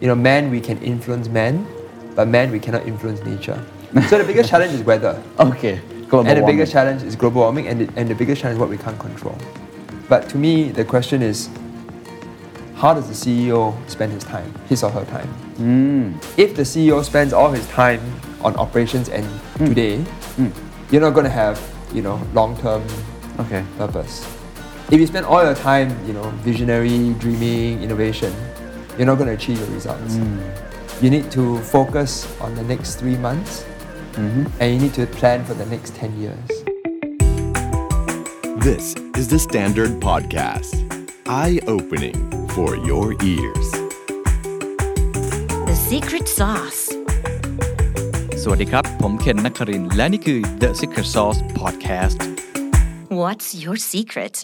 you know, man, we can influence man, but man, we cannot influence nature. so the biggest challenge is weather. Okay. Global and the warming. biggest challenge is global warming, and the, and the biggest challenge is what we can't control. But to me, the question is, how does the CEO spend his time, his or her time? Hmm. If the CEO spends all his time on operations and hmm. today, hmm. you're not going to have, you know, long-term Okay. purpose. If you spend all your time, you know, visionary, dreaming, innovation, you're not going to achieve your results. You need to focus on the next three months, and you need to plan for the next 10 years. This is the Standard Podcast. Eye opening for your ears. The secret sauce. สวัสดีครับ ผมเคนนักครินทร์และนี่คือ The Secret Sauce Podcast What's your secret?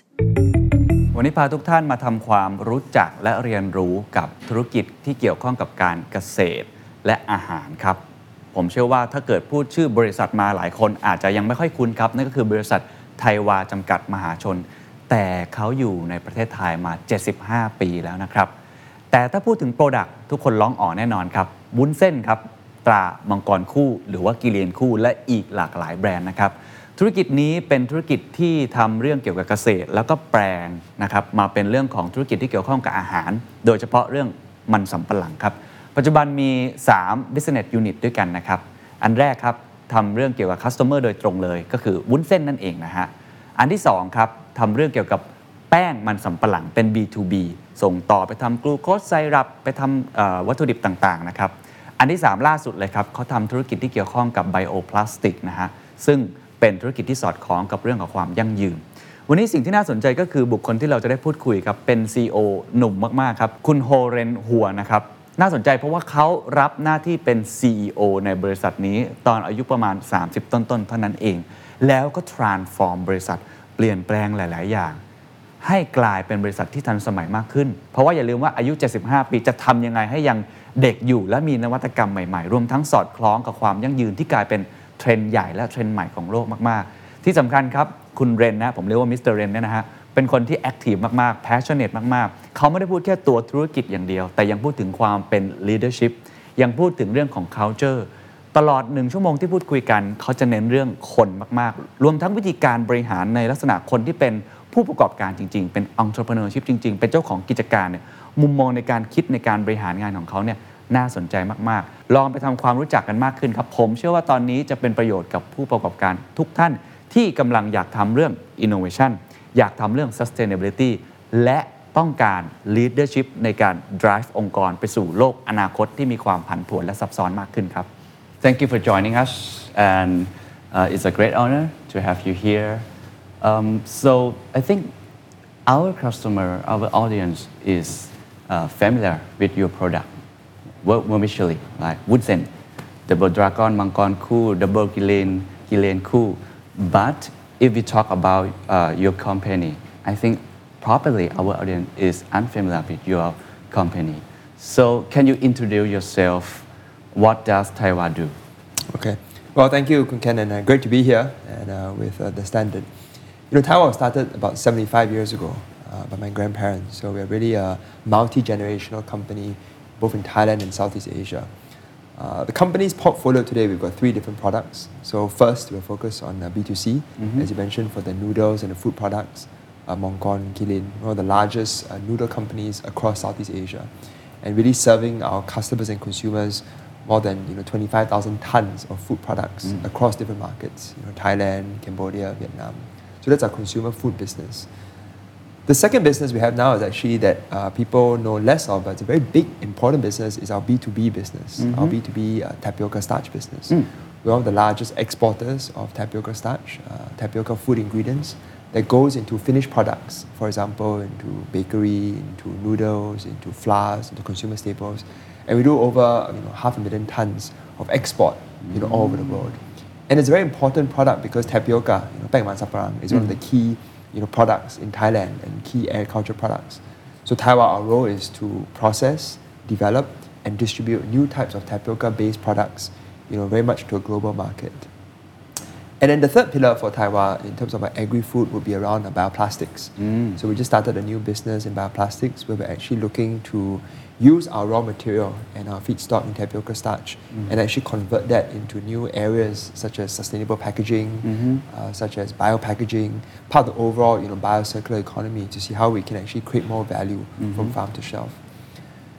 วันนี้พาทุกท่านมาทำความรู้จักและเรียนรู้กับธุรกิจที่เกี่ยวข้องกับการเกษตรและอาหารครับ ผมเชื่อว่าถ้าเกิดพูดชื่อบริษัทมาหลายคนอาจจะยังไม่ค่อยคุ้นครับ นั่นก็คือบริษัทไทยวาจำกัดมหาชน แต่เขาอยู่ในประเทศไทยมา 75 ปีแล้วนะครับ แต่ถ้าพูดถึงโปรดักต์ทุกคนร้องอ๋อแน่นอนครับวุ้นเส้นครับตรามังกรคู่ หรือว่ากิเลนคู่และอีกหลากหลายแบรนด์นะครับ ธุรกิจนี้เป็นธุรกิจที่ทำเรื่องเกี่ยวกับเกษตร แล้วก็แปลงนะครับมาเป็นเรื่องของธุรกิจที่เกี่ยวข้องกับอาหาร โดยเฉพาะเรื่องมันสำปะหลังครับ ปัจจุบันมี 3 business unit ด้วยกันนะครับ อันแรกครับทำเรื่องเกี่ยวกับ customer โดยตรงเลย ก็คือวุ้นเส้นนั่นเองนะฮะ อันที่2ครับทำเรื่องเกี่ยวกับแป้งมันสำปะหลังเป็น B2B ส่งต่อไปทำกลูโคสไซรัปไปทำวัตถุดิบต่างๆนะครับ อันที่ 3 ล่าสุดเลยครับเขาทำธุรกิจที่เกี่ยวข้องกับไบโอพลาสติกนะฮะ ซึ่ง เป็นธุรกิจที่สอดคล้องกับเรื่องของความยั่งยืน วันนี้สิ่งที่น่าสนใจก็คือบุคคลที่เราจะได้พูดคุยครับ เป็น CEO หนุ่มมาก ๆ ครับ คุณโฮเรนหัวนะครับ น่าสนใจเพราะว่าเขารับหน้าที่เป็น CEO ในบริษัทนี้ตอนอายุประมาณ 30 ต้น ๆ เท่านั้นเอง แล้วก็ transform บริษัทเปลี่ยนแปลงหลาย ๆ อย่าง ให้กลายเป็นบริษัทที่ทันสมัยมากขึ้น เพราะว่าอย่าลืมว่าอายุ 75 ปีจะทำยังไงให้ยังเด็กอยู่และมีนวัตกรรมใหม่ ๆ รวมทั้งสอดคล้องกับความยั่งยืนที่กลายเป็น เทรนด์ใหญ่และเทรนด์ใหม่ของโลกมาก ๆ ที่สำคัญครับคุณเรนนะ ผมเรียกว่ามิสเตอร์เรนเนี่ยนะฮะเป็นคนที่แอคทีฟมาก ๆ แพชชั่นเนตมาก ๆ เขาไม่ได้พูดแค่ตัวธุรกิจอย่างเดียว แต่ยังพูดถึงความเป็น leadership ยังพูดถึงเรื่องของ culture ตลอดหนึ่งชั่วโมงที่พูดคุยกัน เขาจะเน้นเรื่องคนมาก ๆ รวมทั้งวิธีการบริหารในลักษณะคนที่เป็นผู้ประกอบการจริง ๆ เป็น entrepreneurship จริง ๆ เป็นเจ้าของกิจการเนี่ยมุมมองในการคิดในการบริหารงานของเขาเนี่ย น่าสนใจมากๆ ลองไปทำความรู้จักกันมากขึ้นครับ ผมเชื่อว่าตอนนี้จะเป็นประโยชน์กับผู้ประกอบการทุกท่านที่กำลังอยากทำเรื่อง innovation อยากทำเรื่อง sustainability และต้องการ leadership ในการ drive องค์กรไปสู่โลกอนาคตที่มีความผันผวนและซับซ้อนมากขึ้นครับ Thank you for joining us and uh, it's a great honor to have you here um, so I think our customer our audience is uh, familiar with your product work like Woodsen, double dragon, mangon double gilane, gilane. But if we talk about uh, your company, I think probably our audience is unfamiliar with your company. So can you introduce yourself? What does Thai Wah do? Okay. Well, thank you, Kun Ken, and uh, great to be here and uh, with uh, the Standard. You know, Thai Wah started about 75 years ago uh, by my grandparents, so we're really a multi-generational company both in Thailand and Southeast Asia. Uh, the company's portfolio today, we've got three different products. So first, we're focused on uh, B2C, as you mentioned, for the noodles and the food products. Uh, Mongkon, Kilin, one of the largest uh, noodle companies across Southeast Asia, and really serving our customers and consumers more than you know 25,000 tons of food products across different markets, you know, Thailand, Cambodia, Vietnam. So that's our consumer food business. The second business we have now is actually that uh, people know less of, but it's a very big, important business, is our B2B business, our B2B uh, tapioca starch business. We're one of the largest exporters of tapioca starch, uh, tapioca food ingredients that goes into finished products, for example, into bakery, into noodles, into flours, into consumer staples. And we do over you know, half a million tons of export you know, all over the world. And it's a very important product because tapioca, you know, is one of the key you know, products in Thailand and key agriculture products. So Thai Wah, our role is to process, develop, and distribute new types of tapioca-based products, you know, very much to a global market. And then the third pillar for Thai Wah in terms of our agri-food would be around bioplastics. Mm. So we just started a new business in bioplastics where we're actually looking to use our raw material and our feedstock in tapioca starch and actually convert that into new areas such as sustainable packaging, uh, such as biopackaging, part of the overall you know, biocircular economy to see how we can actually create more value from farm to shelf.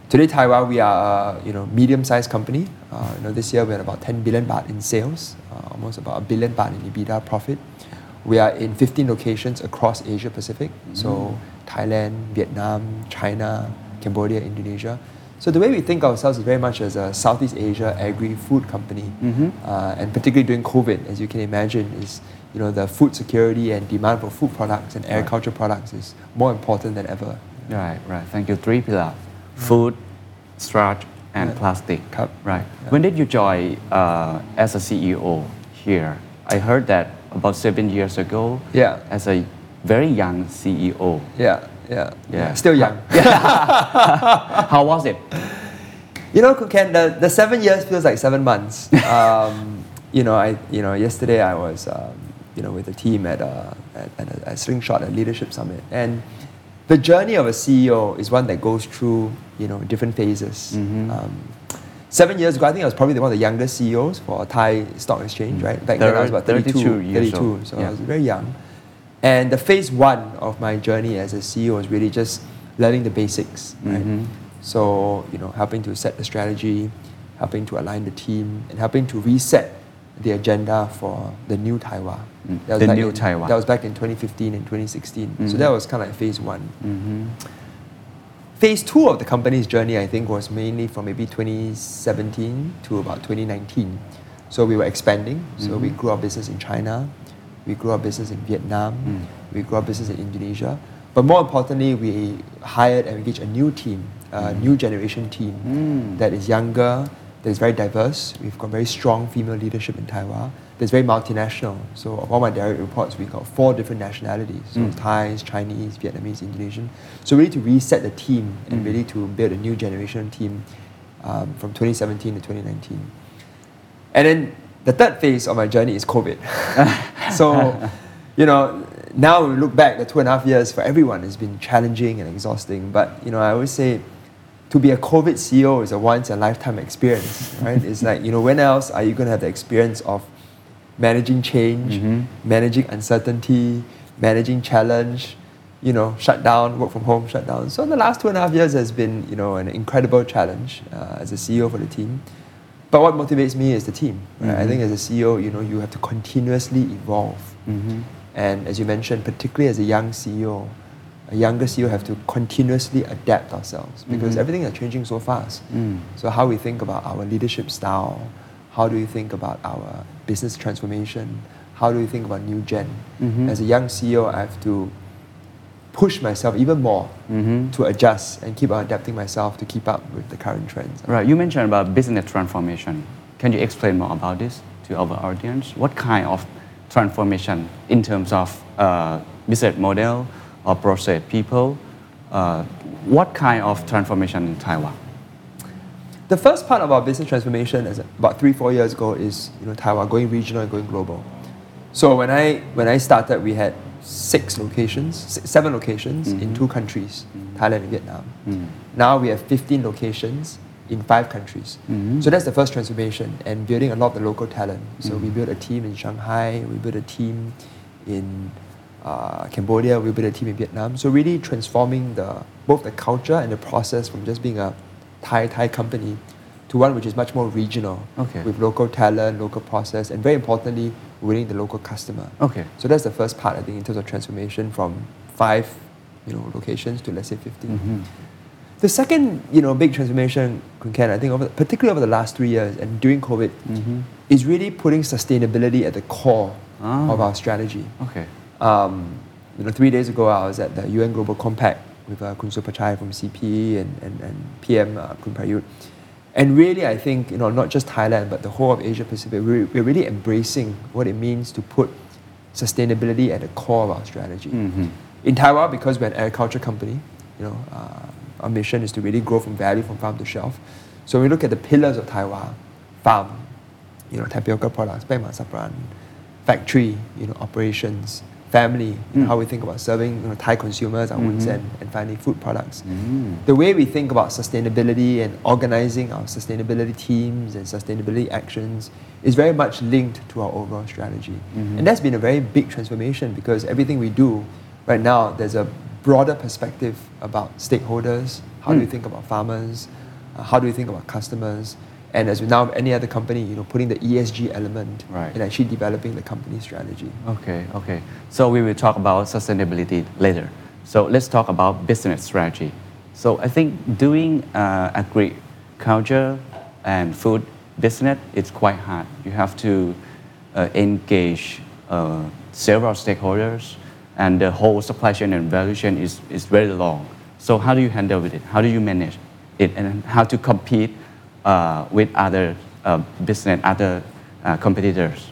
Today, Thai Wah, we are a you know, medium-sized company. Uh, you know, this year, we're at about 10 billion baht in sales, uh, almost about a billion baht in EBITDA profit. We are in 15 locations across Asia Pacific, so Thailand, Vietnam, China, Cambodia, Indonesia. So the way we think of ourselves is very much as a Southeast Asia agri-food company, uh, and particularly during COVID, as you can imagine, is you know the food security and demand for food products and agriculture products is more important than ever. Right, right. Thank you. Three pillar: food, starch, and Yeah. plastic. Cup. Right. Yeah. When did you join uh, as a CEO here? I heard that about seven years ago. Yeah. As a very young CEO. Yeah, yeah, Yeah. Still young. How was it? You know, Ken, the, the seven years feels like seven months. Um, you know, I you know yesterday I was um, you know with the team at a, at, at a, at Slingshot at Leadership Summit, and the journey of a CEO is one that goes through you know different phases. Um, seven years ago, I think I was probably the one of the youngest CEOs for a Thai stock exchange, right? Back then I was about 32, 32 years 32 old. so Yeah. I was very young. And the phase one of my journey as a CEO was really just learning the basics, right? Mm-hmm. So, you know, helping to set the strategy, helping to align the team, and helping to reset the agenda for the new Thai Wah. Mm, That was the new in- Thai Wah. That was back in 2015 and 2016. So Mhm. that was kind of like phase one. Mm-hmm. Phase two of the company's journey, I think, was mainly from maybe 2017 to about 2019. So we were expanding. So we grew our business in China, we grew our business in Vietnam, hmm. we grew our business in Indonesia. But more importantly, we hired and engaged a new team, a hmm. new generation team hmm. that is younger, that is very diverse. We've got very strong female leadership in Thai Wah. That's very multinational. So of all my direct reports, we got four different nationalities. So Thais, Chinese, Vietnamese, Indonesian. So really to reset the team and really to build a new generation team um, from 2017 to 2019. And then the third phase of my journey is COVID. so, you know, now we look back, the two and a half years for everyone has been challenging and exhausting. But, you know, I always say to be a COVID CEO is a once in a lifetime experience, right? it's like, you know, when else are you going to have the experience of managing change, managing uncertainty, managing challenge, you know, shut down, work from home, shut down. So the last two and a half years has been, you know, an incredible challenge uh, as a CEO for the team. But what motivates me is the team. Right? I mm-hmm. think as a CEO, you know, you have to continuously evolve. Mm-hmm. And as you mentioned, particularly as a young CEO, a younger CEO have to continuously adapt ourselves because mm-hmm. everything is changing so fast. Mm. So how we think about our leadership style, how do we think about our business transformation, how do we think about new general As a young CEO, I have to push myself even more to adjust and keep on adapting myself to keep up with the current trends. Right. You mentioned about business transformation. Can you explain more about this to our audience? What kind of transformation in terms of uh, business model or process, people? Uh, what kind of transformation in Thai Wah? The first part of our business transformation, as about three, four years ago, is you know Thai Wah going regional and going global. So when I when I started, we had six locations, si- seven locations in two mm-hmm. countries, mm-hmm. Thailand and Vietnam. Mm. Now we have 15 locations in five countries. Mm-hmm. So that's the first transformation and building a lot of the local talent. So we built a team in Shanghai, we built a team in uh, Cambodia, we built a team in Vietnam. So really transforming the both the culture and the process from just being a Thai Thai company to one which is much more regional Okay. with local talent, local process, and very importantly, winning the local customer. Okay. So that's the first part, I think, in terms of transformation from five, you know, locations to let's say 15. The second, you know, big transformation, Kun Ken, I think, over, particularly over the last three years and during COVID, is really putting sustainability at the core Ah. of our strategy. Okay. Um, you know, three days ago, I was at the UN Global Compact with uh, Kun Supachai from CPE and, and, and PM uh, Kun Prayut. And really, I think, you know, not just Thailand, but the whole of Asia Pacific, we're, we're really embracing what it means to put sustainability at the core of our strategy. In Thai Wah, because we're an agriculture company, you know, uh, our mission is to really grow from value from farm to shelf. So when we look at the pillars of Thai Wah, farm, you know, tapioca products, Bema Sapran, factory, you know, operations, family, know, how we think about serving you know, Thai consumers, our mm and, and finally food products. The way we think about sustainability and organizing our sustainability teams and sustainability actions is very much linked to our overall strategy. And that's been a very big transformation because everything we do right now, there's a broader perspective about stakeholders. How do we think about farmers? Uh, how do we think about customers? And as with now any other company, you know, putting the ESG element Right. and actually developing the company strategy. Okay, okay. So we will talk about sustainability later. So let's talk about business strategy. So I think doing uh, agriculture and food business is quite hard. You have to uh, engage uh, several stakeholders, and the whole supply chain and value chain is, is very long. So how do you handle with it? How do you manage it, and how to compete uh, with other uh, business, other uh, competitors?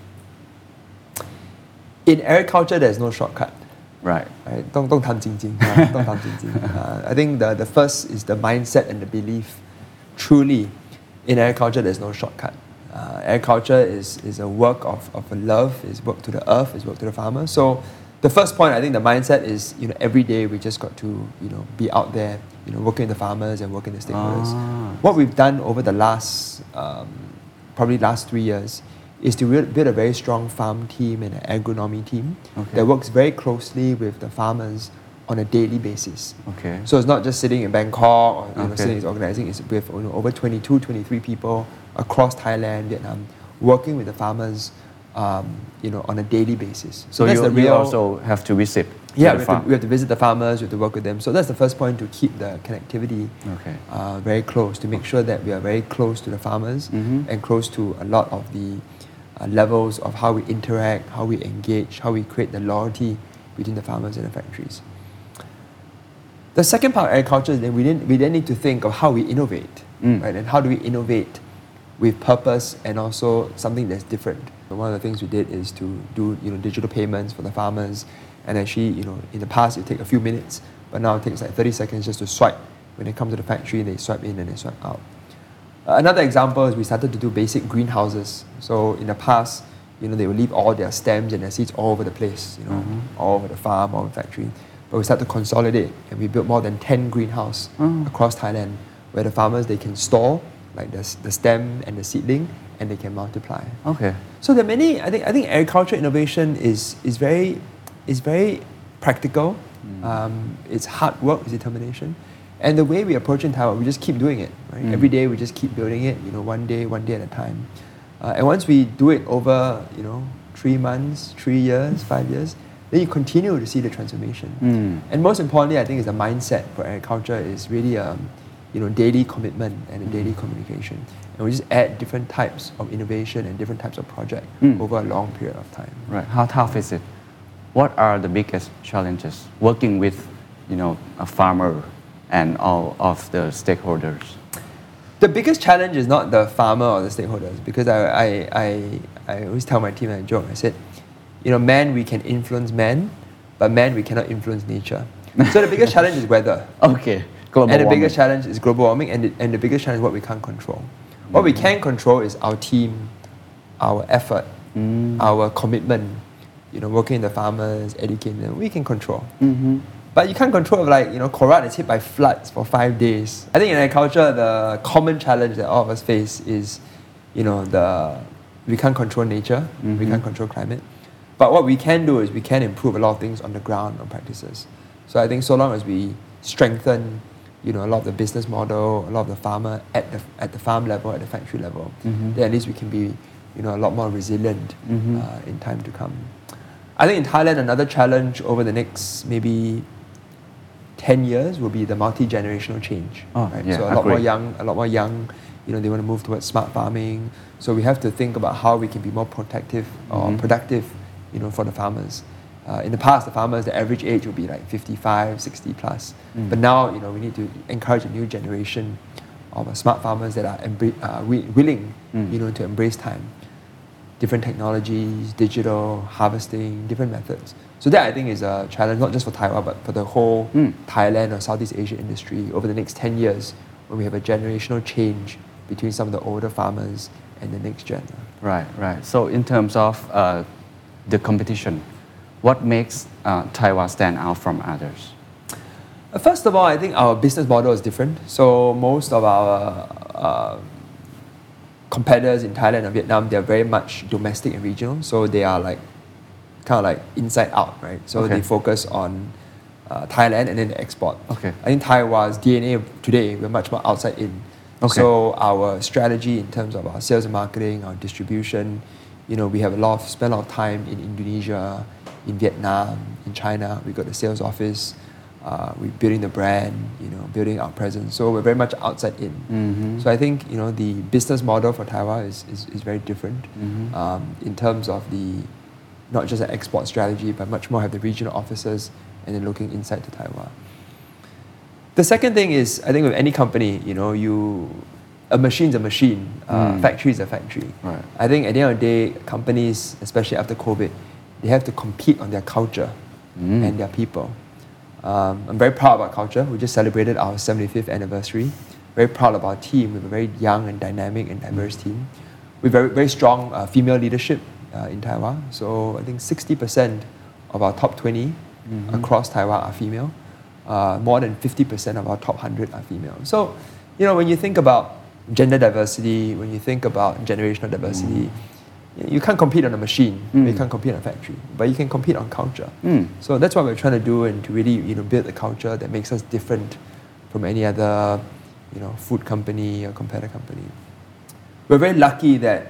In agriculture, there's no shortcut. Right. right? Don't, don't tam. Don't tam. I think the, the first is the mindset and the belief. Truly, in agriculture, there's no shortcut. Uh, agriculture is, is a work of, of love, It's work to the earth, It's work to the farmer. So the first point, I think the mindset is, you know, every day we just got to, you know, be out there, you know, working with the farmers and working with the stakeholders. Ah. What we've done over the last, um, probably last three years, is to build a very strong farm team and an agronomy team Okay. that works very closely with the farmers on a daily basis. Okay. So it's not just sitting in Bangkok or you know, Okay. sitting organizing, it's with you know, over 22, 23 people across Thailand, Vietnam, working with the farmers um, you know, on a daily basis. So that's you, the you real, also have to visit yeah, the we have, to, we have to visit the farmers, we have to work with them. So that's the first point to keep the connectivity Okay. uh, very close, to make sure that we are very close to the farmers Mhm. and close to a lot of the uh, levels of how we interact, how we engage, how we create the loyalty between the farmers and the factories. The second part of agriculture is that we then, we then need to think of how we innovate, Mm. right? And how do we innovate with purpose and also something that's different. One of the things we did is to do you know digital payments for the farmers, and actually you know in the past it take a few minutes, but now it takes like 30 seconds just to swipe. When they come to the factory, they swipe in and they swipe out. Another example is we started to do basic greenhouses. So in the past, you know, they would leave all their stems and their seeds all over the place, you know, mm-hmm. all over the farm, all over the factory. But we started to consolidate and we built more than 10 greenhouse mm. across Thailand where the farmers, they can store like the, the stem and the seedling and they can multiply. Okay. So there are many. I think I think agriculture innovation is is very is very practical. Um, it's hard work, it's determination, and the way we approach in Thai Wah, we just keep doing it. Right? Every day we just keep building it. You know, one day, one day at a time. Uh, and once we do it over, you know, three months, three years, five years, then you continue to see the transformation. Mm. And most importantly, I think is the mindset for agriculture is really um, you know, daily commitment and a daily communication. And we just add different types of innovation and different types of project Mm. over a long period of time. Right. How tough is it? What are the biggest challenges working with, you know, a farmer and all of the stakeholders? The biggest challenge is not the farmer or the stakeholders because I, I, I, I always tell my team a joke. I said, you know, man, we can influence man, but man, we cannot influence nature. So the biggest challenge is weather. Okay. Global and the warming. biggest challenge is global warming, and the, and the biggest challenge is what we can't control. What we can control is our team, our effort, mm. our commitment. You know, working with the farmers, educating them, we can control. Mm-hmm. But you can't control like you know Korat is hit by floods for five days. I think in agriculture the common challenge that all of us face is, you know, the we can't control nature, we can't mm-hmm. control climate. But what we can do is we can improve a lot of things on the ground on practices. So I think so long as we strengthen, you know, a lot of the business model, a lot of the farmer at the at the farm level, at the factory level, then at least we can be, you know, a lot more resilient uh, in time to come. I think in Thailand another challenge over the next maybe 10 years will be the multi-generational change. Oh, right? yeah, so a lot more young, a lot more young, you know, they want to move towards smart farming. So we have to think about how we can be more protective or Mm-hmm. productive, you know, for the farmers. Uh, in the past, the farmers, the average age would be like 55, 60 plus. Mm. But now, you know, we need to encourage a new generation of uh, smart farmers that are embra- uh, wi- willing, Mm. you know, to embrace time different technologies, digital harvesting, different methods. So that I think is a challenge not just for Thai Wah but for the whole Mm. Thailand or Southeast Asia industry over the next 10 years when we have a generational change between some of the older farmers and the next gen. Right, right. So in terms of uh, the competition, What makes uh, Thai Wah stand out from others? Uh, First of all, I think our business model is different. So most of our uh, competitors in Thailand and Vietnam, they're very much domestic and regional. So they are like kind of like inside out, right? So Okay. they focus on uh, Thailand and then export. Okay. I think Thai Wah's DNA today, we're much more outside in. Okay. So our strategy in terms of our sales and marketing, our distribution, you know, we have a lot of spend a lot of time in Indonesia, in Vietnam, in China. We got the sales office. Uh, we're building the brand, you know, building our presence. So we're very much outside in. Mhm. So I think you know the business model for Thai Wah is, is, is very different Mhm. um, in terms of the not just an export strategy, but much more have the regional offices and then looking inside to Thai Wah. The second thing is, I think with any company, you know, you a machine's a machine, uh, Mm. factory is a factory. Right. I think at the end of the day, companies, especially after COVID, they have to compete on their culture Mm. and their people. Um, I'm very proud of our culture. We just celebrated our 75th anniversary. Very proud of our team. We have a very young and dynamic and diverse team. We have very, very strong uh, female leadership uh, in Thai Wah. So I think 60% of our top 20 across Thai Wah are female. Uh, more than 50% of our top 100 are female. So, you know, when you think about gender diversity, when you think about generational diversity, y- you can't compete on a machine, you Mm. can't compete on a factory, but you can compete on culture. Mm. So that's what we're trying to do and to really, you know, build a culture that makes us different from any other, you know, food company or competitor company. We're very lucky that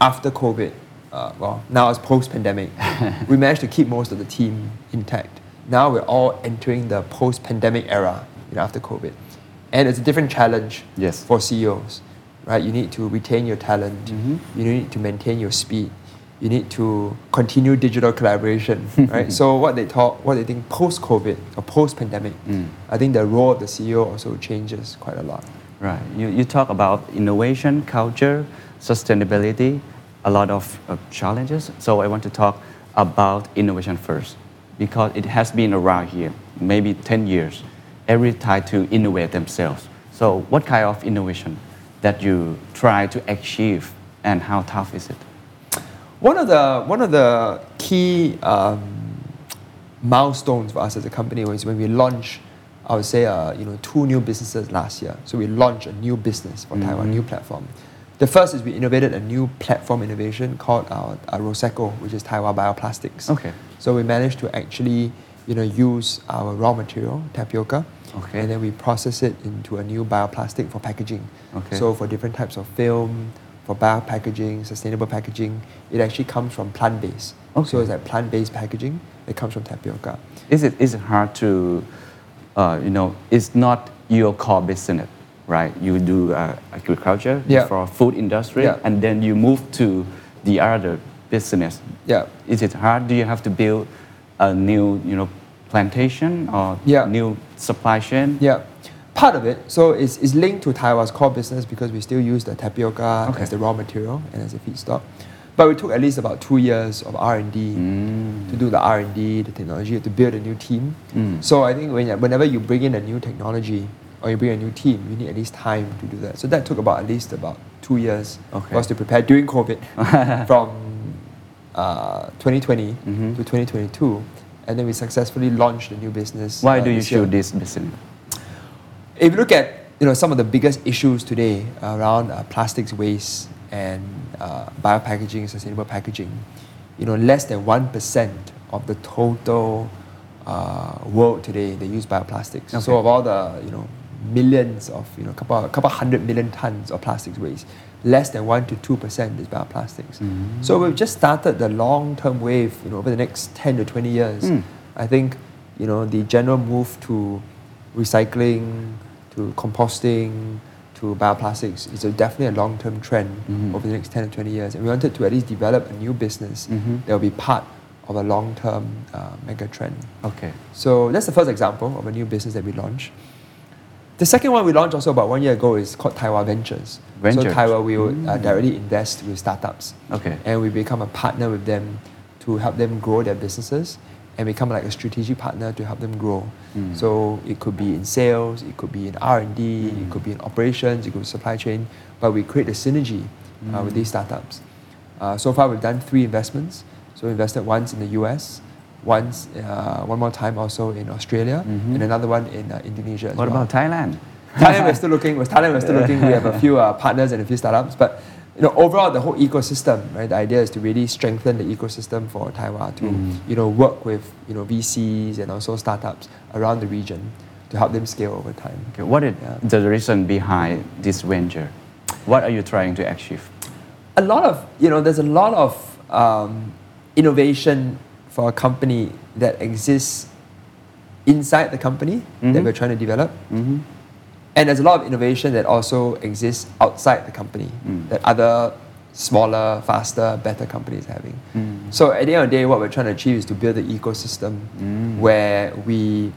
after COVID, uh, well, now it's post-pandemic, we managed to keep most of the team intact. Now we're all entering the post-pandemic era, you know, after COVID, and it's a different challenge Yes. for CEOs, right? You need to retain your talent, Mhm. you need to maintain your speed, you need to continue digital collaboration, right? so what they talk, what they think post-COVID or post-pandemic, Mm. I think the role of the CEO also changes quite a lot. Right. You, you talk about innovation, culture, sustainability, a lot of uh, challenges. So I want to talk about innovation first because it has been around here, maybe 10 years. Every try to innovate themselves. So what kind of innovation that you try to achieve and how tough is it? One of the one of the key um, milestones for us as a company was when we launched, I would say, uh, you know, two new businesses last year. So we launched a new business for Thai Wah, new platform. The first is we innovated a new platform innovation called our, our Roseco, which is Thai Wah Bioplastics. Okay. So we managed to actually, you know, use our raw material, tapioca, Okay. and then we process it into a new bioplastic for packaging. Okay. So for different types of film, for biopackaging, sustainable packaging, it actually comes from plant-based. Okay. So it's like plant-based packaging that comes from tapioca. Is it, is it hard to, uh, you know, it's not your core business, right? You do uh, agriculture Yeah. for food industry, Yeah. and then you move to the other business. Yeah. Is it hard? Do you have to build a new, you know, plantation or Yeah. new supply chain? Yeah, part of it. So it's, it's linked to Thai Wah's core business because we still use the tapioca Okay. as the raw material and as a feedstock. But we took at least about two years of R and D to do the R and D, the technology, to build a new team. Mm. So I think when, whenever you bring in a new technology or you bring a new team, you need at least time to do that. So that took about at least about two years Okay. for us to prepare during COVID from uh, 2020 Mhm. to 2022. And then we successfully launched the new business. Why uh, do you choose this business? If you look at you know some of the biggest issues today around uh, plastics waste and uh, biopackaging, sustainable packaging, you know less than one percent of the total uh, world today they use bioplastics. Okay. So of all the you know millions of you know couple couple hundred million tons of plastics waste, less than one to two percent is bioplastics. So we've just started the long-term wave. You know over the next ten to twenty years, Mm. I think you know the general move to recycling, to composting, to bioplastics is a definitely a long-term trend Mhm. over the next 10 to 20 years. And we wanted to at least develop a new business Mhm. that will be part of a long-term uh, mega trend. Okay. So that's the first example of a new business that we launched. The second one we launched also about one year ago is called Thai Wah Ventures. Ventures. So Thai Wah we will uh, directly invest with startups. Okay. And we become a partner with them to help them grow their businesses and become like a strategic partner to help them grow. Mm. So it could be in sales, it could be in R&D, it could be in operations, it could be supply chain, but we create a synergy uh, with these startups. Uh, so far we've done three investments. So we invested once in the US, once, uh, one more time also in Australia, and another one in uh, Indonesia as Mm-hmm. What well. about Thailand? Thailand, we're still looking. With Thailand, we're still looking. We have a few uh, partners and a few startups, but you know, overall, the whole ecosystem, right? The idea is to really strengthen the ecosystem for Thai Wah to, you know, work with you know VCs and also startups around the region to help them scale over time. Okay, what is Yeah. the reason behind this venture? What are you trying to achieve? a lot of you know there's a lot of um, innovation for a company that exists inside the company that Mhm. we're trying to develop Mm-hmm. and there's a lot of innovation that also exists outside the company Mm. that other smaller faster better companies are having Mm. so at the end of the day what we're trying to achieve is to build an ecosystem Mm. where we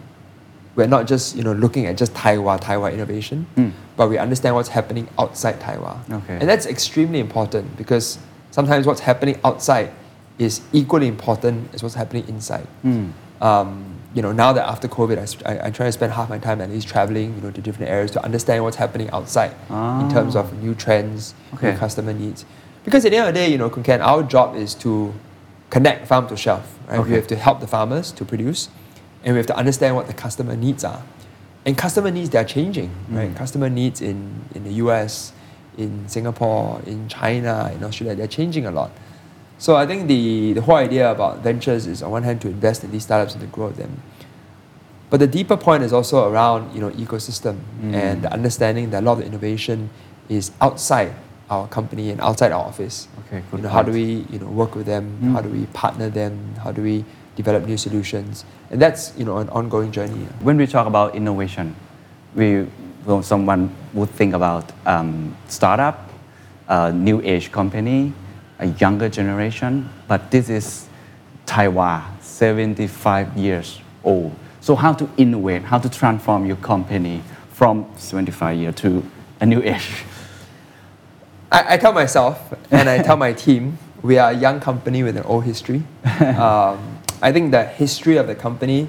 we're not just you know looking at just Thai Wah Taiwan innovation Mm. but we understand what's happening outside Thai Wah Okay. and that's extremely important because sometimes what's happening outside is equally important as what's happening inside. Mm. Um, you know, now that after COVID, I, I, I try to spend half my time at least traveling, you know, to different areas to understand what's happening outside in terms Ah. of new trends, Okay. new customer needs. Because at the end of the day, you know, Kunken, our job is to connect farm to shelf. Right? Okay. We have to help the farmers to produce, and we have to understand what the customer needs are. And customer needs they are changing, right? Mm. Customer needs in, in the US, in Singapore, in China, in Australia, they're changing a lot. So I think the, the whole idea about ventures is on one hand to invest in these startups and to grow them. But the deeper point is also around you know ecosystem mm. and the understanding that a lot of the innovation is outside our company and outside our office. Okay, good You know, how do we you know work with them? Mm. How do we partner them? How do we develop new solutions? And that's you know an ongoing journey. When we talk about innovation, we well, someone would think about um, startup, a new age company, a younger generation. But this is Thai Wah, 75 years old. So how to innovate, how to transform your company from 75 years to a new age? I, I tell myself and I tell my team, we are a young company with an old history. Um, I think the history of the company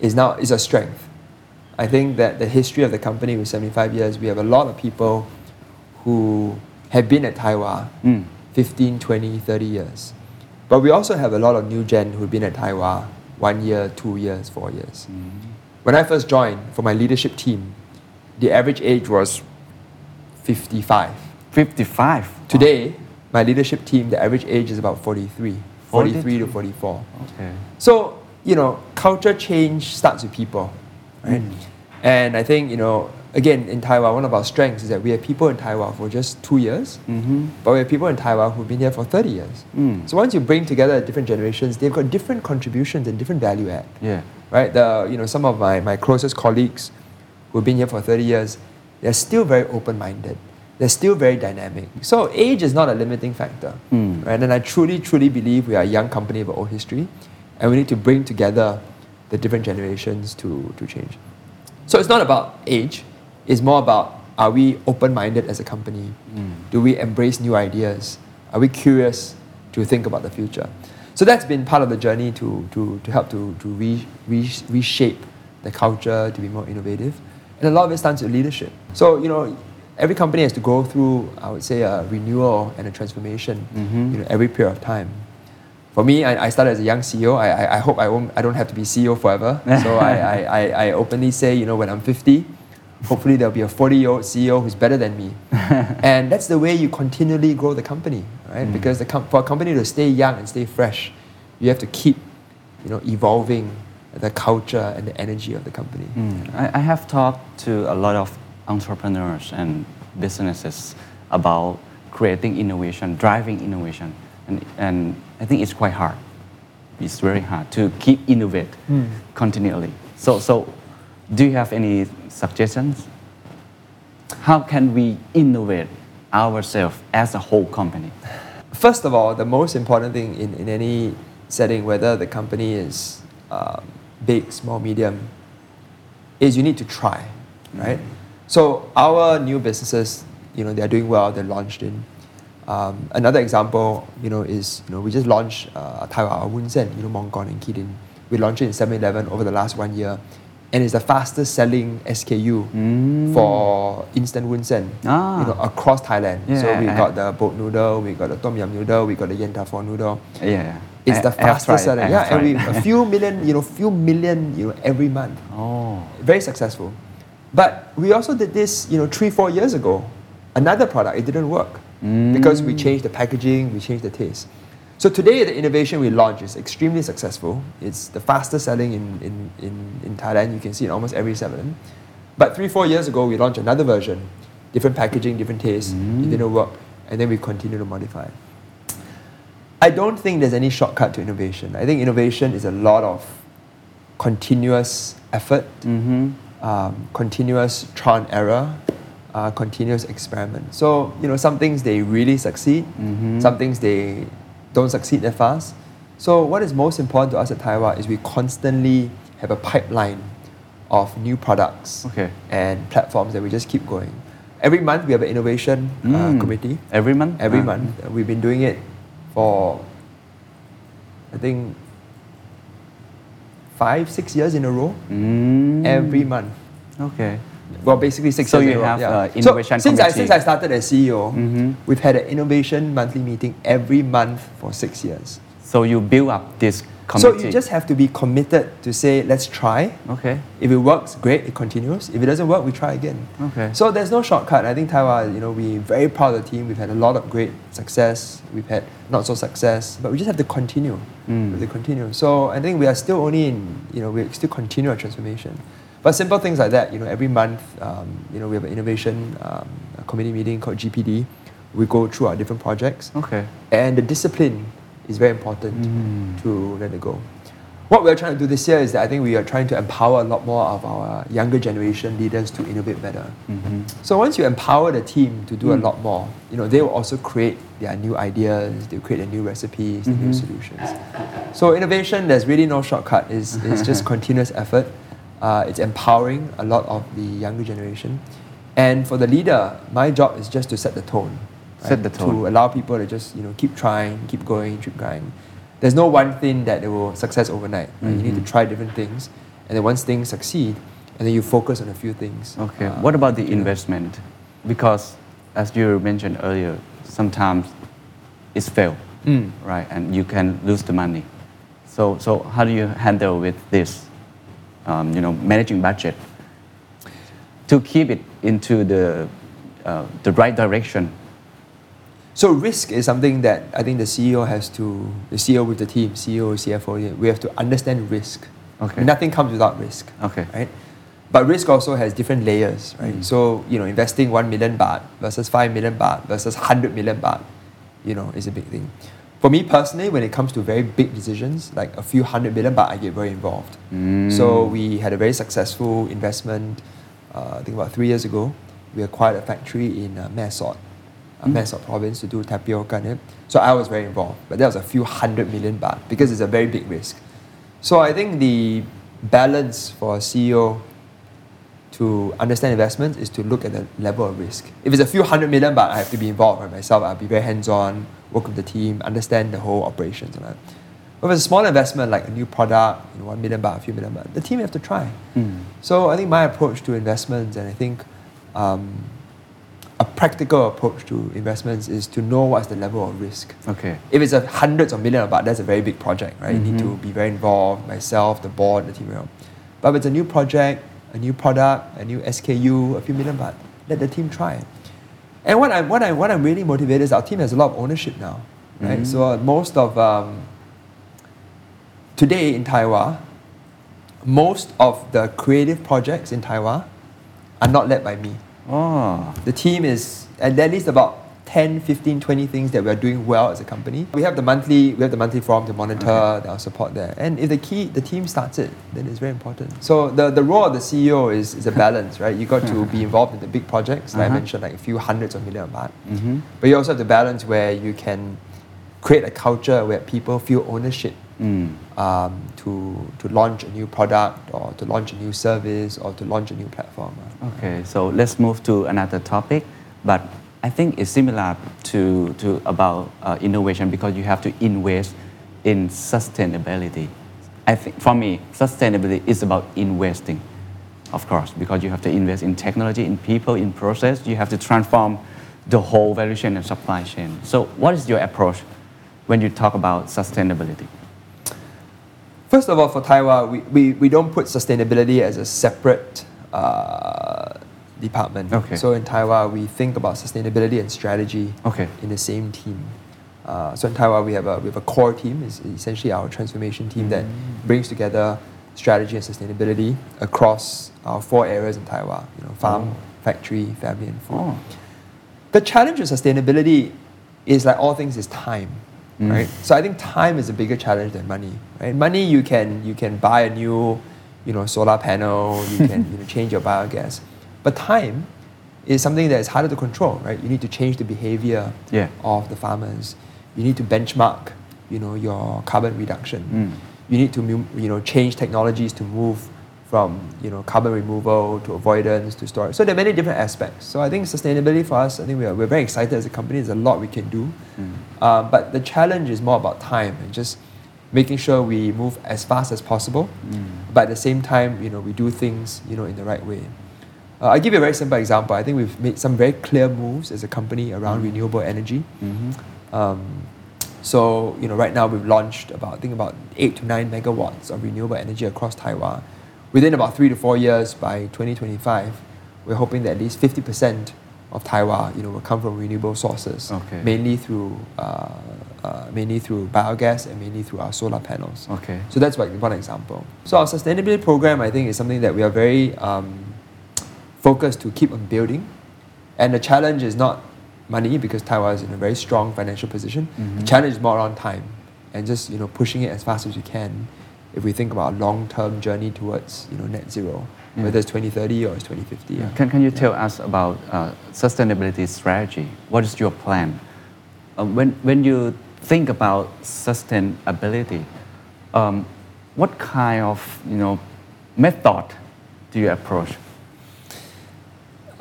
is now is a strength. I think that the history of the company with 75 years, we have a lot of people who have been at Thai Wah Mm. 15, 20, 30 years. But we also have a lot of new gen who've been at Thai Wah one year, two years, four years. Mm-hmm. When I first joined for my leadership team, the average age was 55. 55. Today, my leadership team, the average age is about 43, 43 to 44. Okay. So, you know, culture change starts with people, right? Mm. And I think, you know, again, in Thai Wah, one of our strengths is that we have people in Thai Wah for just two years, Mm-hmm. but we have people in Thai Wah who've been here for 30 years. Mm. So once you bring together different generations, they've got different contributions and different value add Yeah. right? The, you know, some of my, my closest colleagues who've been here for 30 years, they're still very open-minded. They're still very dynamic. So age is not a limiting factor, Mm. right? And I truly, truly believe we are a young company with old history, and we need to bring together the different generations to, to change. So it's not about age, it's more about are we open-minded as a company? Mm. Do we embrace new ideas? Are we curious to think about the future? So that's been part of the journey to, to, to help to, to re, re, reshape the culture to be more innovative. And a lot of it starts with leadership. So, you know, every company has to go through, I would say, a renewal and a transformation mm-hmm. you know, every period of time. For me, I, I started as a young CEO. I, I, I hope I, won't, I don't have to be CEO forever. So I, I, I, I openly say, you know, when I'm 50, hopefully there'll be a 40 year old CEO who's better than me. and that's the way you continually grow the company, right? Because the com- for a company to stay young and stay fresh, you have to keep, you know, evolving the culture and the energy of the company. Mm. I, I have talked to a lot of entrepreneurs and businesses about creating innovation, driving innovation, and, and I think it's quite hard. It's very hard to keep innovate continually. So, so do you have any suggestions? How can we innovate ourselves as a whole company? First of all, the most important thing in, in any setting, whether the company is um, big, small, medium, is you need to try, right? So our new businesses, you know, they're doing well. They're launched in. Um, another example, you know, is you know we just launched uh, Thai Wah Wunsen, you know, Mongkon and Kidin. We launched it in 7-Eleven over the last one year, and it's the fastest selling SKU for instant woon sen Mm. Ah. you know, across Thailand. so we got the boat noodle, we got the tom yum noodle, we got the yen tafo noodle. Yeah. It's I- the fastest selling. I Yeah, have every a few million, you know, few million, you know, every month. oh. Very successful. But we also did this, you know, three, four years ago. Another product, it didn't work because we changed the packaging, we changed the taste. So today, the innovation we launched is extremely successful. It's the fastest selling in, in, in, in Thailand. You can see it almost every seven. But three, four years ago, we launched another version, different packaging, different taste. It didn't work, and then we continue to modify. it. I don't think there's any shortcut to innovation. I think innovation is a lot of continuous effort, um, continuous trial and error, uh, continuous experiment. So you know, some things they really succeed, some things they don't succeed that fast. So what is most important to us at Thai Wah is we constantly have a pipeline of new products Okay. and platforms that we just keep going. Every month we have an innovation uh, Mm. committee Every month? every Ah. month. Uh, We've been doing it for, I think, five, six years in a row. Mm. Every month. Okay. Well, basically six So years you in a row. have, yeah. uh, innovation so since I, since I started as CEO, Mhm. we've had an innovation monthly meeting every month for six years. So you build up this So you just have to be committed to say, let's try. Okay. If it works, great, it continues. If it doesn't work, we try again. Okay. So there's no shortcut. I think Thai Wah, you know, we're very proud of the team. We've had a lot of great success. We've had not so success, but we just have to continue. Mm. We have to continue. So I think we are still only in, you know, we still continue our transformation. But simple things like that, you know, every month, um, you know, we have an innovation um, a committee meeting called GPD. We go through our different projects. Okay. And the discipline is very important Mm. to let it go. What we're trying to do this year is that I think we are trying to empower a lot more of our younger generation leaders to innovate better. Mm-hmm. So once you empower the team to do a Mm. lot more, you know, they will also create their new ideas, they'll create their new recipes, their new Mhm. solutions. So innovation, there's really no shortcut. It's, it's just continuous effort. Uh, it's empowering a lot of the younger generation. And for the leader, my job is just to set the tone. Set the tone. To allow people to just, you know, keep trying, keep going, keep going. There's no one thing that they will success overnight. right? You need to Mhm. try different things. And then once things succeed, and then you focus on a few things. Okay. Uh, what about the investment? Because as you mentioned earlier, sometimes it's fail, Mm. right? And you can lose the money. So, so how do you handle with this? Um, you know, managing budget to keep it into the uh, the right direction. So risk is something that I think the CEO has to, the CEO with the team, CEO, CFO, we have to understand risk. Okay. Nothing comes without risk. Okay. Right? But risk also has different layers, right? Mm. So, you know, investing 1 million baht versus 5 million baht versus 100 million baht, you know, is a big thing. For me personally, when it comes to very big decisions, like a few hundred million baht, I get very involved. Mm. So we had a very successful investment, uh, I think about three years ago. We acquired a factory in uh, Mae Sot, uh, Mm. Province to do tapioca. So I was very involved, but that was a few hundred million baht because it's a very big risk. So I think the balance for a CEO to understand investments is to look at the level of risk. If it's a few hundred million baht, I have to be involved by myself. I'll be very hands-on, work with the team, understand the whole operations and that. But if it's a small investment like a new product, you know, one million baht, a few million baht, the team have to try. Mm. So I think my approach to investments, and I think um, a practical approach to investments is to know what's the level of risk. Okay. If it's a hundreds of millions of baht, that's a very big project, right? You need to Mhm. be very involved, myself, the board, the team. But if it's a new project, a new product, a new SKU, a few million baht, let the team try. And what I'm, what I, what I'm really motivated is our team has a lot of ownership now, right? Mhm. So uh, most of um, today in Thai Wah, most of the creative projects in Thai Wah are not led by me. Oh. The team is at least about 10, 15, 20 things that we are doing well as a company. We have the monthly, we have the monthly forum to monitor Okay. our support there. And if the key, the team starts it, then it's very important. So the, the role of the CEO is, is a balance, right? You got to be involved in the big projects, like I Uh-huh. mentioned, like a few hundreds of million baht. Mm-hmm. But you also have the balance where you can create a culture where people feel ownership Mm. um, to, to launch a new product or to launch a new service or to launch a new platform. Okay, so let's move to another topic, but I think it's similar to, to about uh, innovation because you have to invest in sustainability. I think for me, sustainability is about investing. of course, because you have to invest in technology, in people, in process. You have to transform the whole value chain and supply chain. So, what is your approach when you talk about sustainability? First of all, for Thai Wah, we, we, we don't put sustainability as a separate uh, department. Okay. So in Thai Wah, we think about sustainability and strategy Okay. in the same team. Uh, so in Thai Wah, we have a we have a core team, is essentially our transformation team that brings together strategy and sustainability across our four areas in Thai Wah. You know, farm, factory, family, and food. Oh. The challenge with sustainability is like all things is time, right? So I think time is a bigger challenge than money, right? Money you can you can buy a new, you know, solar panel, you can you know, change your biogas, but time is something that is harder to control, right? You need to change the behavior Yeah. of the farmers. You need to benchmark, you know, your carbon reduction. Mm. You need to you know change technologies to move from you know carbon removal to avoidance to storage. So there are many different aspects. So I think sustainability for us, I think we are, we're very excited as a company. There's a lot we can do, Um, but the challenge is more about time and just making sure we move as fast as possible, mm. but at the same time, you know, we do things you know in the right way. Uh, I'll give you a very simple example. I think we've made some very clear moves as a company around renewable energy. Um, so you know, right now we've launched about I think about eight to nine megawatts of renewable energy across Thai Wah. Within about three to four years, by 2025, we're hoping that at least 50% of Thai Wah, you know, will come from renewable sources, Okay. mainly through uh, uh, mainly through biogas and mainly through our solar panels. Okay. So that's like one example. So our sustainability program, I think, is something that we are very um, focused to keep on building. And the challenge is not money because Thai Wah is in a very strong financial position. The challenge is more on time and just you know pushing it as fast as we can. If we think about a long-term journey towards you know net zero, whether it's 2030 or it's 2050. yeah. Can, can you tell us about uh, sustainability strategy? What is your plan? Uh, when, when you think about sustainability, um, what kind of you know, method do you approach?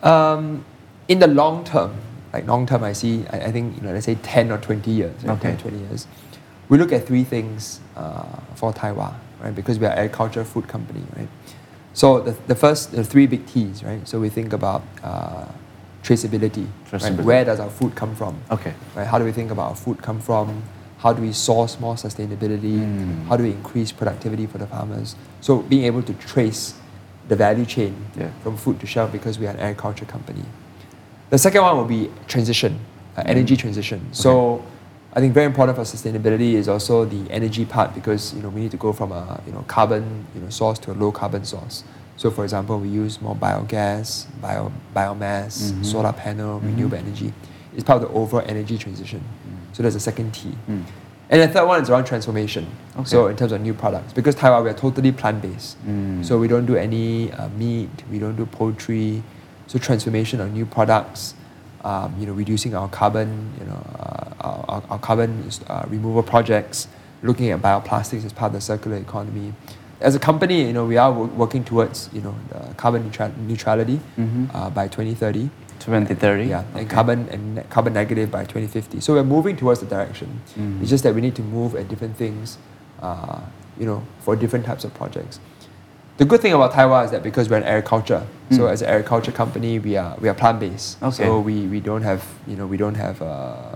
Um, in the long term, like long term, I see, I, I think, you know, let's say 10 or 20 years, right? Okay. 10 or 20 years. We look at three things uh, for Thai Wah, right? Because we are agriculture food company, right? So the, the first, the three big T's, right? So we think about uh, traceability, right? Traceability. Where does our food come from? Okay. Right? How do we think about our food come from? How do we source more sustainability? Mm. How do we increase productivity for the farmers? So being able to trace the value chain Yeah. from food to shelf because we are an agriculture company. The second one will be transition, uh, mm. energy transition. So I think very important for sustainability is also the energy part because you know we need to go from a you know carbon you know source to a low carbon source. So for example, we use more biogas, bio, biomass, mm-hmm. solar panel, mm-hmm. renewable energy. It's part of the overall energy transition. Mm. So that's the second T. Mm. And the third one is around transformation. Okay. So in terms of new products, because Thai Wah we are totally plant based, so we don't do any uh, meat, we don't do poultry. So transformation of new products, um, you know, reducing our carbon, you know, uh, our, our, carbon uh, removal projects, looking at bioplastics as part of the circular economy. As a company, you know, we are wo- working towards, you know, the carbon neutra- neutrality uh, by 2030. 2030? Yeah, and carbon and carbon negative by 2050. So we're moving towards the direction. It's just that we need to move at different things, uh, you know, for different types of projects. The good thing about Thai Wah is that because we're an agriculture, so as an agriculture company, we are we are plant based. Okay. So we, we don't have you know we don't have uh,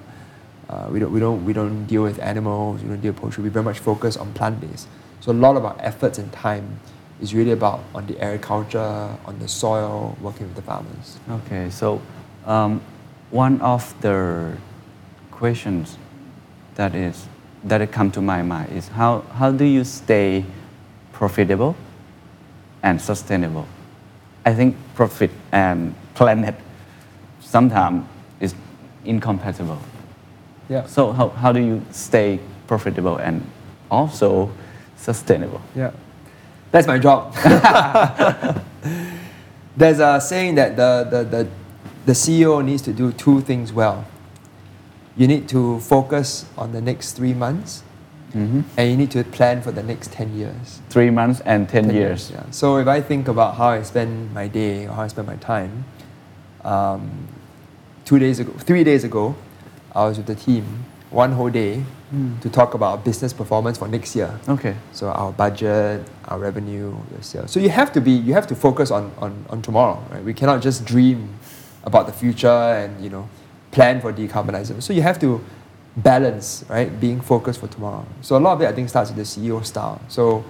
uh, we don't we don't we don't deal with animals. We don't deal with poultry. We very much focus on plant based. So a lot of our efforts and time is really about on the agriculture, on the soil, working with the farmers. Okay, so um, one of the questions that is that it come to my mind is how, how do you stay profitable and sustainable? I think profit and planet sometimes is incompatible. Yeah. So how, how do you stay profitable and also sustainable? Yeah. That's my job. There's a saying that the, the, the, the CEO needs to do two things well. You need to focus on the next three months, and you need to plan for the next 10 years. Three months and 10, 10 years. Yeah. So if I think about how I spend my day or how I spend my time, um, two days ago, three days ago, I was with the team one whole day Hmm. to talk about business performance for next year. Okay. So our budget, our revenue, your sales. So you have to be, you have to focus on, on, on tomorrow, right? We cannot just dream about the future and, you know, plan for decarbonization. So you have to balance, right? Being focused for tomorrow. So a lot of it, I think, starts with the CEO style. So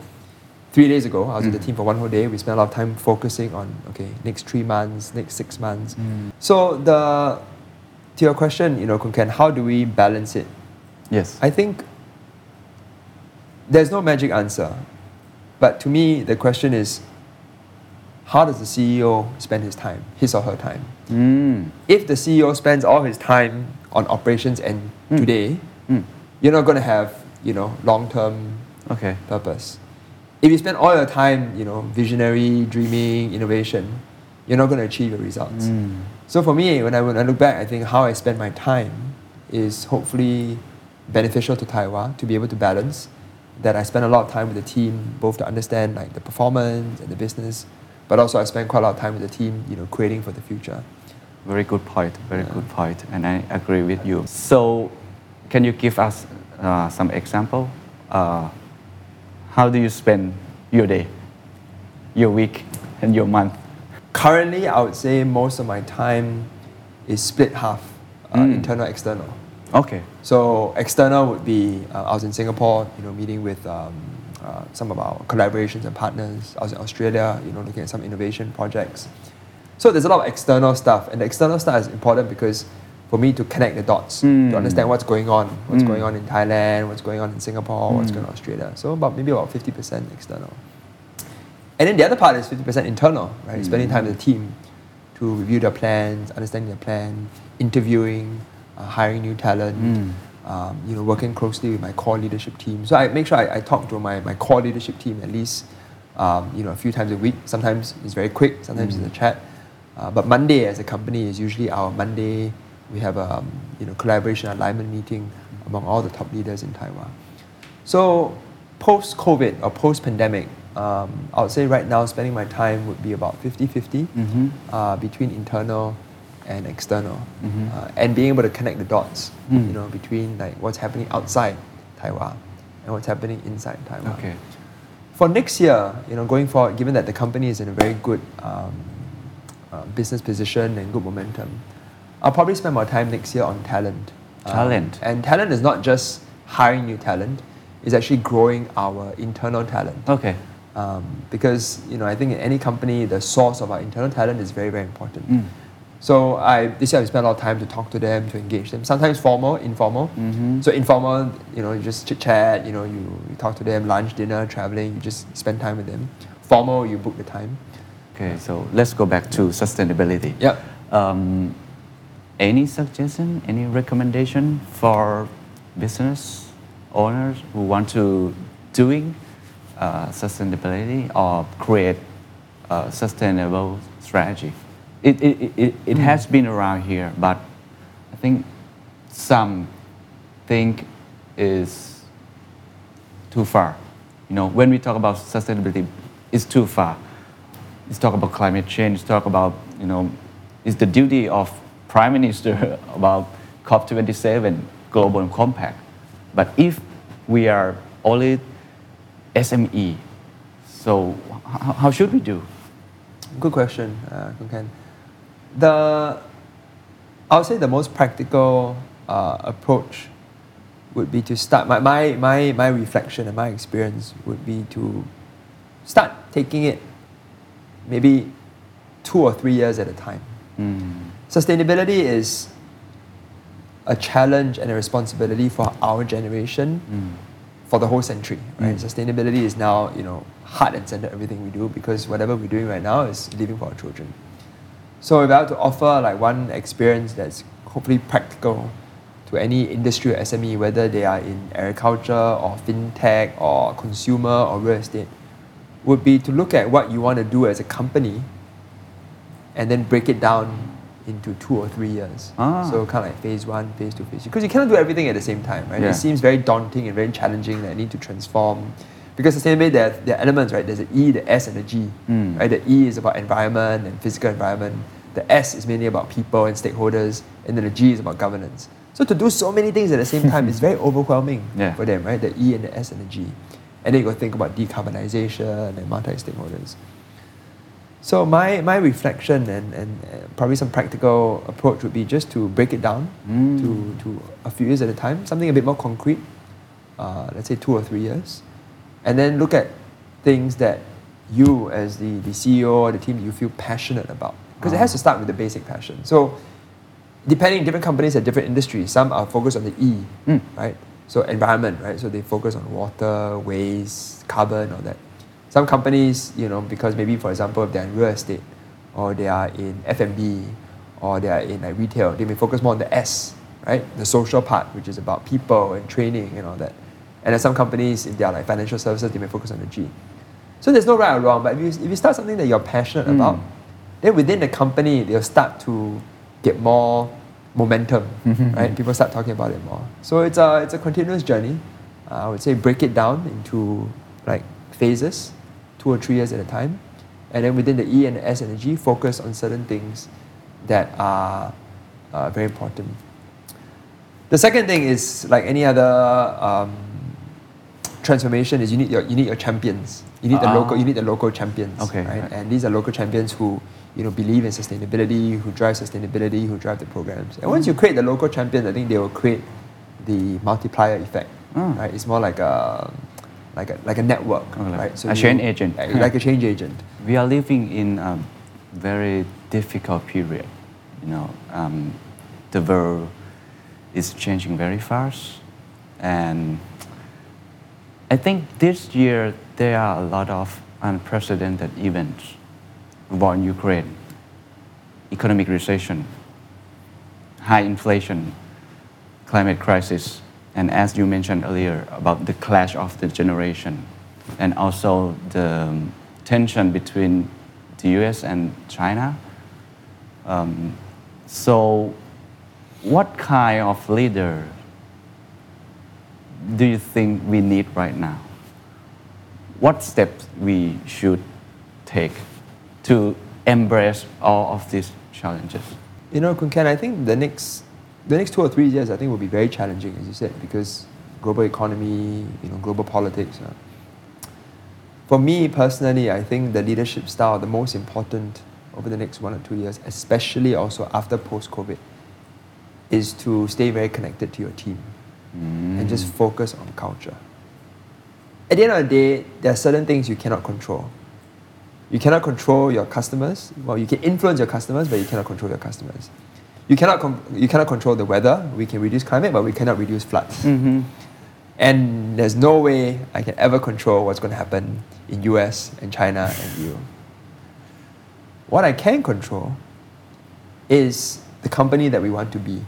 three days ago, I was with the hmm. team for one whole day. We spent a lot of time focusing on, okay, next three months, next six months. Hmm. So the, to your question, you know, Kunken, how do we balance it? Yes. I think there's no magic answer. But to me, the question is how does the CEO spend his time, his or her time? Mm. If the CEO spends all his time on operations and today, Mm. you're not going to have, you know, long-term Okay. purpose. If you spend all your time, you know, visionary, dreaming, innovation, you're not going to achieve your results. Mm. So for me, when I, when I look back, I think how I spend my time is hopefully beneficial to Thai Wah to be able to balance. That I spend a lot of time with the team, both to understand like the performance and the business, but also I spend quite a lot of time with the team, you know, creating for the future. Very good point. Very good point, and I agree with you. So, can you give us uh, some example? Uh, how do you spend your day, your week, and your month? Currently, I would say most of my time is split half, uh, Mm. internal, external. Okay. So external would be uh, I was in Singapore, you know, meeting with um, uh, some of our collaborations and partners. I was in Australia, you know, looking at some innovation projects. So there's a lot of external stuff, and the external stuff is important because for me to connect the dots, Mm. to understand what's going on, what's Mm. going on in Thailand, what's going on in Singapore, what's going on in Australia. So about maybe about 50% external. And then the other part is 50% internal, right? Spending time with the team to review their plans, understanding their plan, interviewing, uh, hiring new talent, um, you know, working closely with my core leadership team. So I make sure I, I talk to my, my core leadership team at least, um, you know, a few times a week. Sometimes it's very quick, sometimes it's a chat. Uh, but Monday as a company is usually our Monday. We have a um, you know collaboration alignment meeting among all the top leaders in Thai Wah. So post COVID or post pandemic, um, I would say right now spending my time would be about 50 50 uh, between internal and external uh, and being able to connect the dots you know between like what's happening outside Thai Wah and what's happening inside Thai Wah. Okay. For next year, you know, going forward, given that the company is in a very good um, uh, business position and good momentum, I'll probably spend more time next year on talent. Um, Talent. and talent is not just hiring new talent; it's actually growing our internal talent. Okay. Um, because you know, I think in any company, the source of our internal talent is very, very important. Mm. So I this year I spent a lot of time to talk to them, to engage them. Sometimes formal, informal. Mm-hmm. So informal, you know, you just chit chat. You know, you, you talk to them, lunch, dinner, traveling. You just spend time with them. Formal, you book the time. Okay. So let's go back to sustainability. Yep. Um, any suggestion, any recommendation for business owners who want to doing uh, sustainability or create a sustainable strategy? It, it, it- it, has been around here, but I think some think is too far. You know, when we talk about sustainability, it's too far. It's talk about climate change. It's talk about you know, it's the duty of prime minister about COP27 global compact. But if we are only SME, so h- how should we do? Good question, uh, Ken. The I would say the most practical uh, approach would be to start. My, my, my, my reflection and my experience would be to start taking it maybe two or three years at a time. Mm. Sustainability is a challenge and a responsibility for our generation mm. for the whole century. Right? Mm. Sustainability is now you know heart and center everything we do because whatever we're doing right now is living for our children. So if I were to offer like one experience that's hopefully practical to any industry or SME, whether they are in agriculture or fintech or consumer or real estate, would be to look at what you want to do as a company and then break it down into two or three years. Ah. So kind of like phase one, phase two, phase three. Because you cannot do everything at the same time, right? Yeah. It seems very daunting and very challenging that I need to transform. Because sustainability, there, there are elements, right? There's the E, the S, and the G. Mm. Right? The E is about environment and physical environment. The S is mainly about people and stakeholders, and then the G is about governance. So to do so many things at the same time is very overwhelming Yeah. for them, right? The E and the S and the G. And then you to think about decarbonization and multi-stakeholders. So my, my reflection and, and uh, probably some practical approach would be just to break it down to, to a few years at a time, something a bit more concrete, uh, let's say two or three years, and then look at things that you as the, the CEO or the team you feel passionate about. Because it has to start with the basic passion. So depending different companies have different industries. Some are focused on the E, hmm. right? So environment, right? So they focus on water, waste, carbon, all that. Some companies, you know, because maybe for example, if they're in real estate, or they are in F&B, or they are in like retail, they may focus more on the S, right? The social part, which is about people and training and all that. And then some companies, if they are like financial services, they may focus on the G. So there's no right or wrong, but if you, if you start something that you're passionate about, then within the company, they'll start to get more momentum, right? People start talking about it more. So it's a, it's a continuous journey. Uh, I would say break it down into like phases, two or three years at a time. And then within the E and the S and the G, focus on certain things that are uh, very important. The second thing is like any other um, transformation is you need your you need your champions. You need the Ah. local you need the local champions. Okay, Right? right. And these are local champions who you know believe in sustainability, who drive sustainability, who drive the programs. And once you create the local champions, I think they will create the multiplier effect. Ah. Right? It's more like a like a like a network. Right? a change agent. uh, Like a change agent. We are living in a very difficult period. You know, um, the world is changing very fast, and I think this year there are a lot of unprecedented events: war in Ukraine, economic recession, high inflation, climate crisis, and as you mentioned earlier about the clash of the generation, and also the tension between the U.S. and China. Um, so, what kind of leader do you think we need right now? What steps we should take to embrace all of these challenges? You know, Kun Ken, I think the next the next two or three years I think will be very challenging, as you said, because global economy, you know, global politics. uh, for me personally, I think the leadership style, the most important over the next one or two years, especially also after post COVID, is to stay very connected to your team and just mm. focus on culture. At the end of the day, there are certain things you cannot control. You cannot control your customers. Well, you can influence your customers, but you cannot control your customers. You cannot, com- you cannot control the weather. We can reduce climate, but we cannot reduce floods. Mm-hmm. And there's no way I can ever control what's going to happen in US and China and EU. What I can control is the company that we want to be.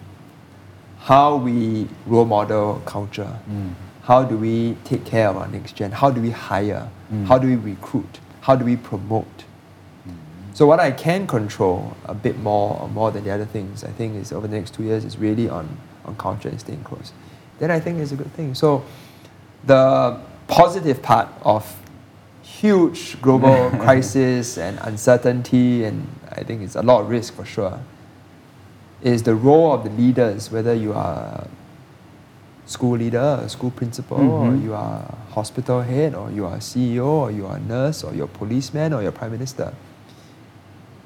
How we role model culture. Mm. How do we take care of our next gen? How do we hire? Mm. How do we recruit? How do we promote? Mm. So what I can control a bit more or more than the other things, I think is over the next two years is really on, on culture and staying close. Then I think is a good thing. So the positive part of huge global crisis and uncertainty and I think it's a lot of risk for sure is the role of the leaders, whether you are a school leader, a school principal, or mm-hmm. you are a hospital head, or you are a CEO, or you are a nurse, or you're a policeman, or you're a prime minister.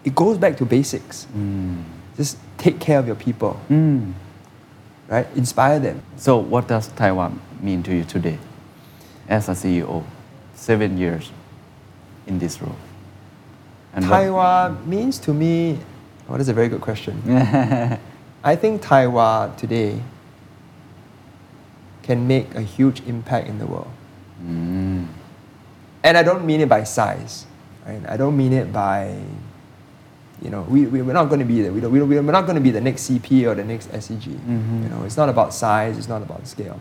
It goes back to basics. Mm. Just take care of your people, mm. right? Inspire them. So, what does Thai Wah mean to you today as a CEO? Seven years in this role. And what- Thai Wah means to me, well, that's a very good question. I think Thai Wah today can make a huge impact in the world. Mm. And I don't mean it by size, right? I don't mean it by, you know, we, we, we're not going to be the, we don't, we don't, we're not going to be the next CP or the next SCG. Mm-hmm. You know, it's not about size, it's not about scale.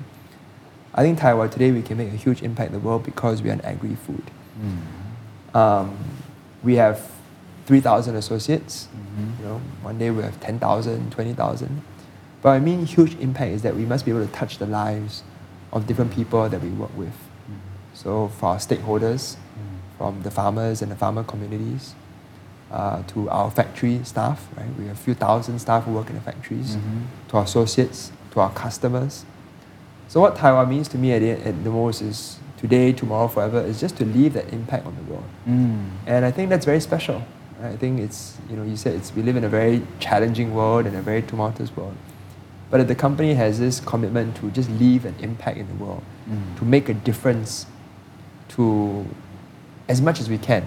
I think Thai Wah today we can make a huge impact in the world because we are an agri-food. Mm. Um, we have 3,000 associates. Mm-hmm. You know, one day we have 10,000, 20,000. But I mean huge impact is that we must be able to touch the lives of different people that we work with. Mm-hmm. So for our stakeholders, mm-hmm. from the farmers and the farmer communities, uh, to our factory staff, right? We have a few thousand staff who work in the factories, to our associates, to our customers. So what Thai Wah means to me at the, at the most is today, tomorrow, forever, is just to leave that impact on the world. Mm. And I think that's very special. I think it's, you know, you said it's, we live in a very challenging world and a very tumultuous world. But if the company has this commitment to just leave an impact in the world, to make a difference to as much as we can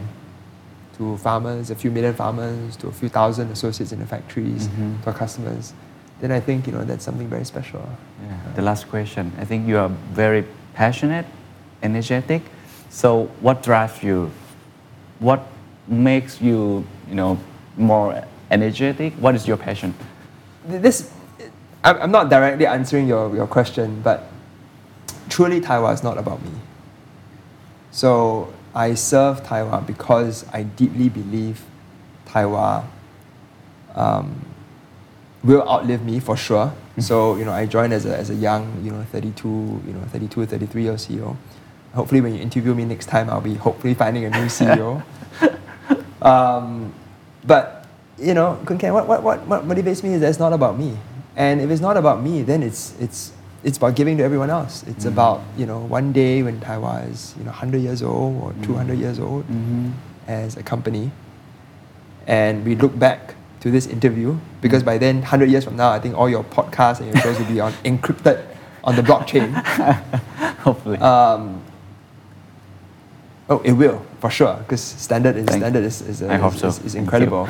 to farmers, a few million farmers, to a few thousand associates in the factories, Mhm. to our customers, then I think, you know, that's something very special. Yeah. The last question. I think you are very passionate, energetic. So, what drives you? What makes you, you know, more energetic? What is your passion? This, I'm not directly answering your, your question, but truly Thai Wah is not about me. So I serve Thai Wah because I deeply believe Thai Wah um, will outlive me for sure. So you know, I joined as a, as a young, you know, 32, you know, 32, 33 year CEO. Hopefully, when you interview me next time, I'll be hopefully finding a new CEO. um, but you know, Kun what, what, what, what motivates me is that it's not about me. And if it's not about me, then it's it's it's about giving to everyone else. It's about you know one day when Thai Wah is you know 100 years old or 200 years old as a company, and we look back to this interview because by then 100 years from now, I think all your podcasts and your shows will be on encrypted on the blockchain. Hopefully. Um, oh, it will for sure because standard is Thank- standard is is, uh, I hope is, so. is, is incredible.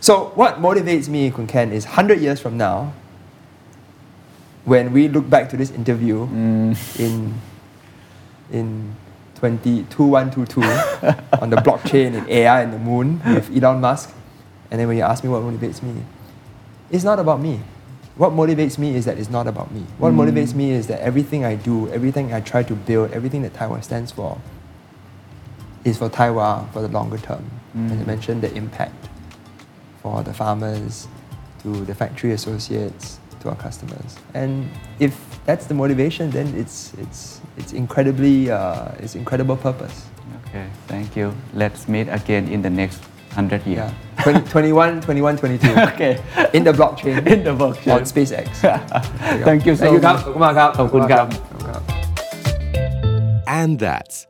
So what motivates me, Kun Ken, is hundred years from now, when we look back to this interview Mm. in in 202122 on the blockchain and AI and the moon with Elon Musk, and then when you ask me what motivates me, it's not about me. What motivates me is that it's not about me. What motivates me is that everything I do, everything I try to build, everything that Thai Wah stands for, is for Thai Wah for the longer term. Mm. As I mm. mentioned, the impact for the farmers, to the factory associates, to our customers. And if that's the motivation, then it's it's it's incredibly uh, it's incredible purpose. Okay, thank you. Let's meet again in the next 100 years. Yeah. 20, 21, 21, 22. okay. In the blockchain. In the blockchain. On SpaceX. thank you so much. ขอบคุณครับ and that's